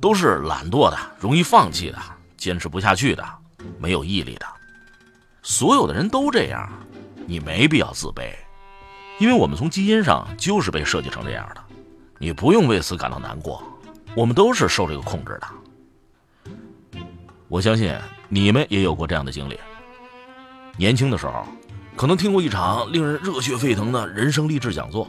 都是懒惰的，容易放弃的，坚持不下去的，没有毅力的。所有的人都这样，你没必要自卑，因为我们从基因上就是被设计成这样的。你不用为此感到难过，我们都是受这个控制的。我相信你们也有过这样的经历。年轻的时候，可能听过一场令人热血沸腾的人生励志讲座，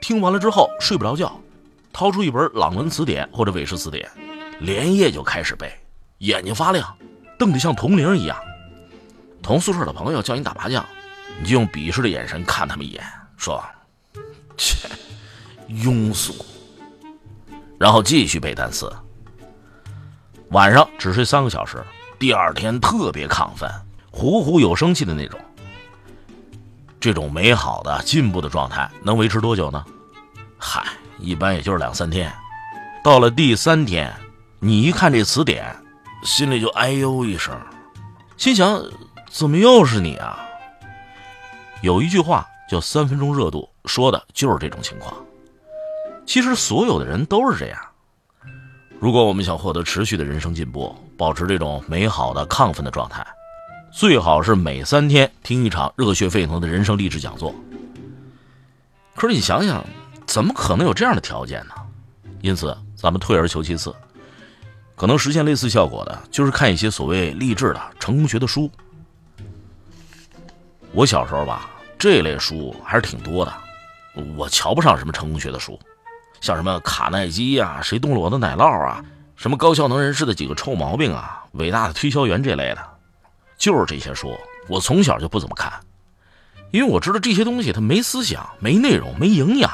听完了之后睡不着觉。掏出一本《朗文词典》或者《韦氏词典》，连夜就开始背，眼睛发亮，瞪得像铜铃一样。同宿舍的朋友叫你打麻将，你就用鄙视的眼神看他们一眼，说：“切，庸俗。”然后继续背单词。晚上只睡三个小时，第二天特别亢奋，虎虎有生气的那种。这种美好的进步的状态能维持多久呢？一般也就是两三天，到了第三天，你一看这词典，心里就哎呦一声，心想怎么又是你啊？有一句话叫“三分钟热度”，说的就是这种情况。其实所有的人都是这样。如果我们想获得持续的人生进步，保持这种美好的亢奋的状态，最好是每三天听一场热血沸腾的人生励志讲座。可是你想想。怎么可能有这样的条件呢？因此，咱们退而求其次，可能实现类似效果的，就是看一些所谓励志的成功学的书。我小时候吧，这类书还是挺多的。我瞧不上什么成功学的书，像什么卡耐基呀、谁动了我的奶酪啊、什么高效能人士的几个臭毛病啊、伟大的推销员这类的，就是这些书，我从小就不怎么看，因为我知道这些东西它没思想、没内容、没营养。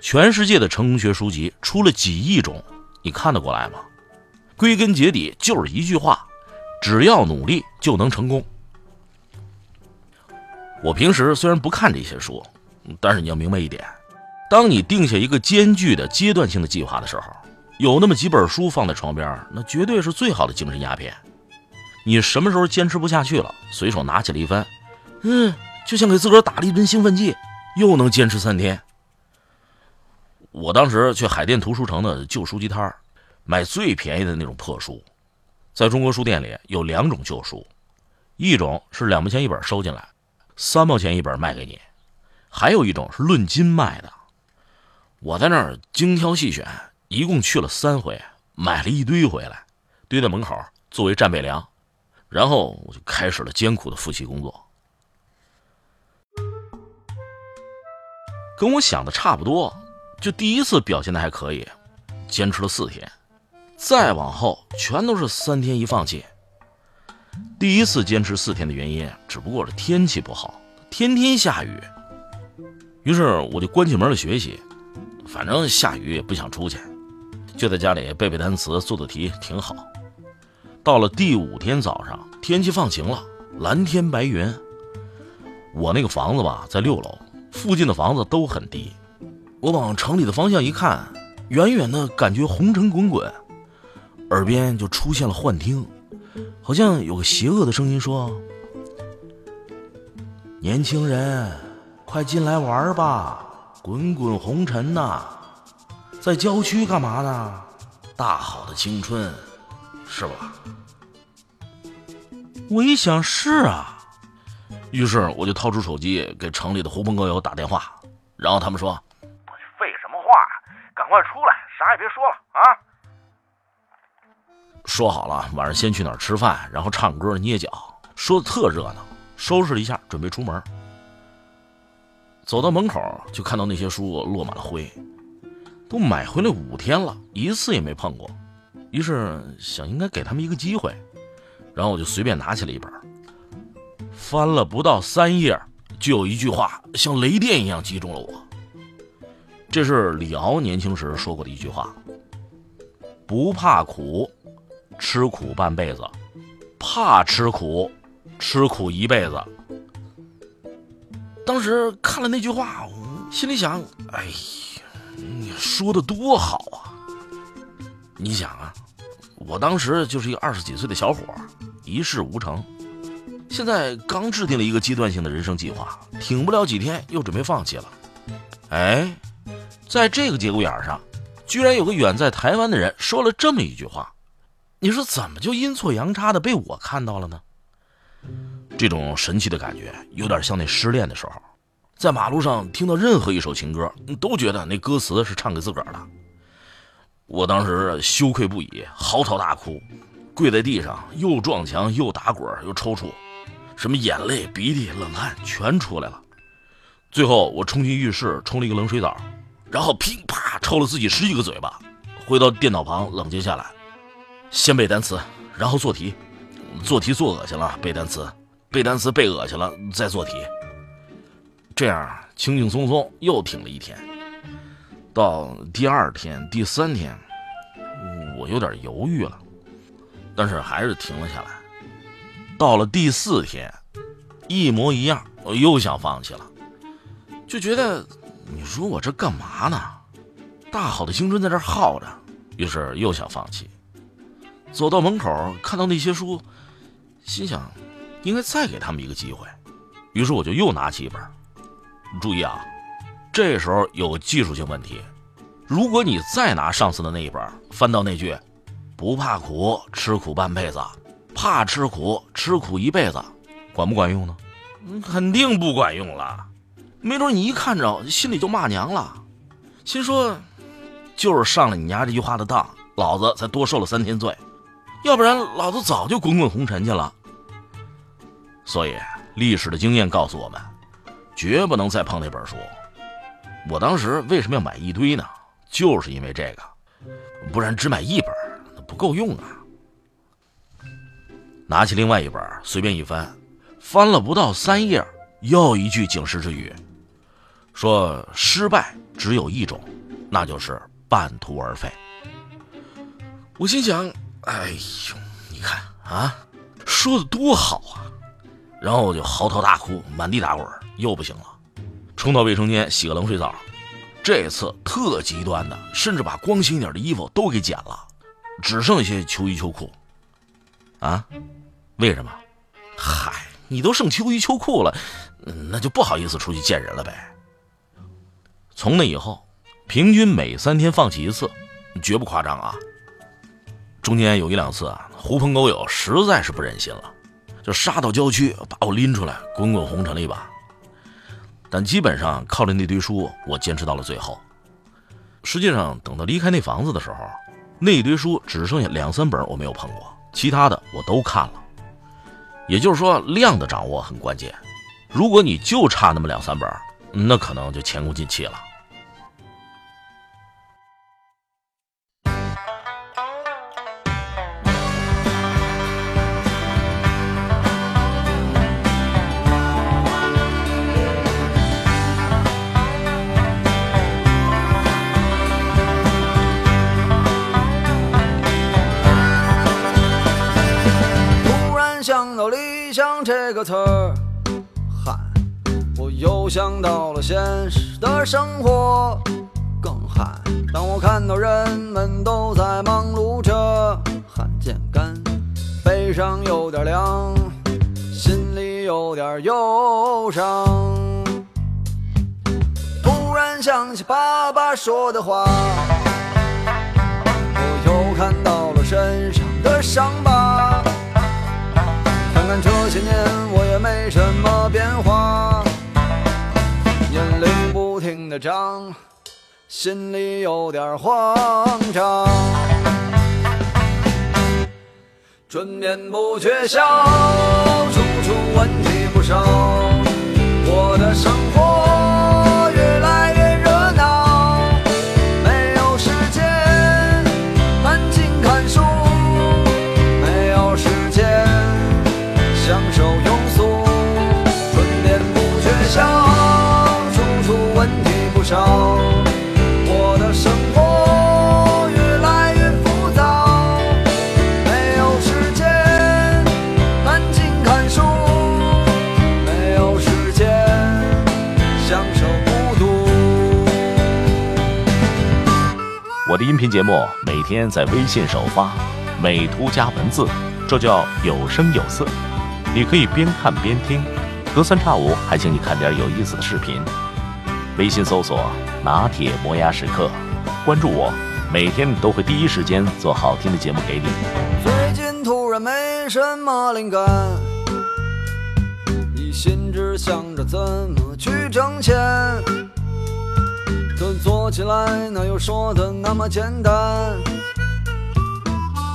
全世界的成功学书籍出了几亿种，你看得过来吗？归根结底就是一句话：只要努力就能成功。我平时虽然不看这些书，但是你要明白一点：当你定下一个艰巨的阶段性的计划的时候，有那么几本书放在床边，那绝对是最好的精神鸦片。你什么时候坚持不下去了，随手拿起来一翻，嗯，就像给自个儿打了一针兴奋剂，又能坚持三天。我当时去海淀图书城的旧书籍摊儿，买最便宜的那种破书。在中国书店里有两种旧书，一种是两毛钱一本收进来，三毛钱一本卖给你；还有一种是论斤卖的。我在那儿精挑细选，一共去了三回，买了一堆回来，堆在门口作为战备粮。然后我就开始了艰苦的复习工作。跟我想的差不多。就第一次表现的还可以，坚持了四天，再往后全都是三天一放弃。第一次坚持四天的原因，只不过是天气不好，天天下雨。于是我就关起门来学习，反正下雨也不想出去，就在家里背背单词、做做题，挺好。到了第五天早上，天气放晴了，蓝天白云。我那个房子吧，在六楼，附近的房子都很低。我往城里的方向一看，远远的感觉红尘滚滚，耳边就出现了幻听，好像有个邪恶的声音说：“年轻人，快进来玩吧，滚滚红尘呐，在郊区干嘛呢？大好的青春，是吧？”我一想是啊，于是我就掏出手机给城里的狐朋狗友打电话，然后他们说。赶快出来，啥也别说了啊！说好了，晚上先去哪儿吃饭，然后唱歌、捏脚，说的特热闹。收拾了一下，准备出门。走到门口，就看到那些书落满了灰，都买回来五天了，一次也没碰过。于是想应该给他们一个机会，然后我就随便拿起了一本，翻了不到三页，就有一句话像雷电一样击中了我。这是李敖年轻时说过的一句话：“不怕苦，吃苦半辈子；怕吃苦，吃苦一辈子。当时看了那句话，心里想：哎呀，你说的多好啊！你想啊，我当时就是一个二十几岁的小伙，一事无成，现在刚制定了一个阶段性的人生计划，挺不了几天又准备放弃了。哎，在这个节骨眼上，居然有个远在台湾的人说了这么一句话，你说怎么就阴错阳差的被我看到了呢？这种神奇的感觉，有点像那失恋的时候，在马路上听到任何一首情歌，都觉得那歌词是唱给自个儿的。我当时羞愧不已，嚎啕大哭，跪在地上，又撞墙，又打滚，又抽搐，什么眼泪、鼻涕、冷汗全出来了。最后，我冲进浴室冲了一个冷水澡，然后噼啪抽了自己十几个嘴巴，回到电脑旁冷静下来，先背单词，然后做题，做题做恶心了，背单词。背单词背恶心了，再做题。这样轻轻松松又挺了一天。到第二天、第三天，我有点犹豫了，但是还是停了下来。到了第四天，一模一样，我又想放弃了，就觉得你说我这干嘛呢？大好的青春在这耗着，于是又想放弃。走到门口，看到那些书，心想。应该再给他们一个机会，于是我就又拿起一本。注意啊，这时候有技术性问题：如果你再拿上次的那一本，翻到那句“不怕苦，吃苦半辈子；怕吃苦，吃苦一辈子”，管不管用呢？肯定不管用了。没准你一看着心里就骂娘了，心说就是上了你家这句话的当，老子才多受了三天罪，要不然老子早就滚滚红尘去了。所以，历史的经验告诉我们，绝不能再碰那本书。我当时为什么要买一堆呢？就是因为这个，不然只买一本那不够用啊。拿起另外一本，随便一翻，翻了不到三页，又一句警示之语，说失败只有一种，那就是半途而废。我心想，哎呦，你看啊，说的多好啊！然后我就嚎啕大哭，满地打滚，又不行了，冲到卫生间洗个冷水澡。这次特极端的，甚至把光鲜一点的衣服都给剪了，只剩下秋衣秋裤。啊？为什么？嗨，你都剩秋衣秋裤了，那就不好意思出去见人了呗。从那以后，平均每三天放弃一次，绝不夸张啊。中间有一两次啊，狐朋狗友实在是不忍心了。就杀到郊区，把我拎出来，滚滚红尘了一把。但基本上靠着那堆书，我坚持到了最后。实际上，等到离开那房子的时候，那堆书只剩下两三本我没有碰过，其他的我都看了。也就是说，量的掌握很关键。如果你就差那么两三本，那可能就前功尽弃了。个词儿，嗨，我又想到了现实的生活，更嗨。当我看到人们都在忙碌着，汗见干，背上有点凉，心里有点忧伤。突然想起爸爸说的话，我又看到了身上的伤疤。看这些年我也没什么变化，年龄不停的长，心里有点慌张。春眠不觉晓，处处问题不少，我的生活的音频节目每天在微信首发，美图加文字，这叫有声有色。你可以边看边听，隔三差五还请你看点有意思的视频。微信搜索“拿铁磨牙时刻”，关注我，每天都会第一时间做好听的节目给你。最近突然没什么灵感，一心只想着怎么去挣钱。可做起来哪有说的那么简单？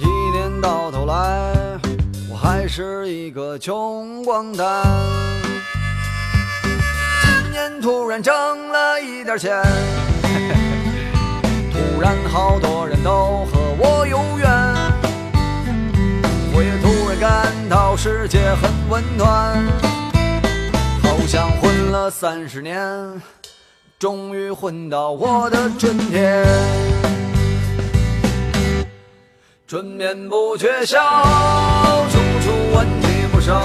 一年到头来，我还是一个穷光蛋。今年突然挣了一点钱，突然好多人都和我有缘，我也突然感到世界很温暖，好像混了三十年。终于混到我的春天，春眠不觉晓，处处问题不少，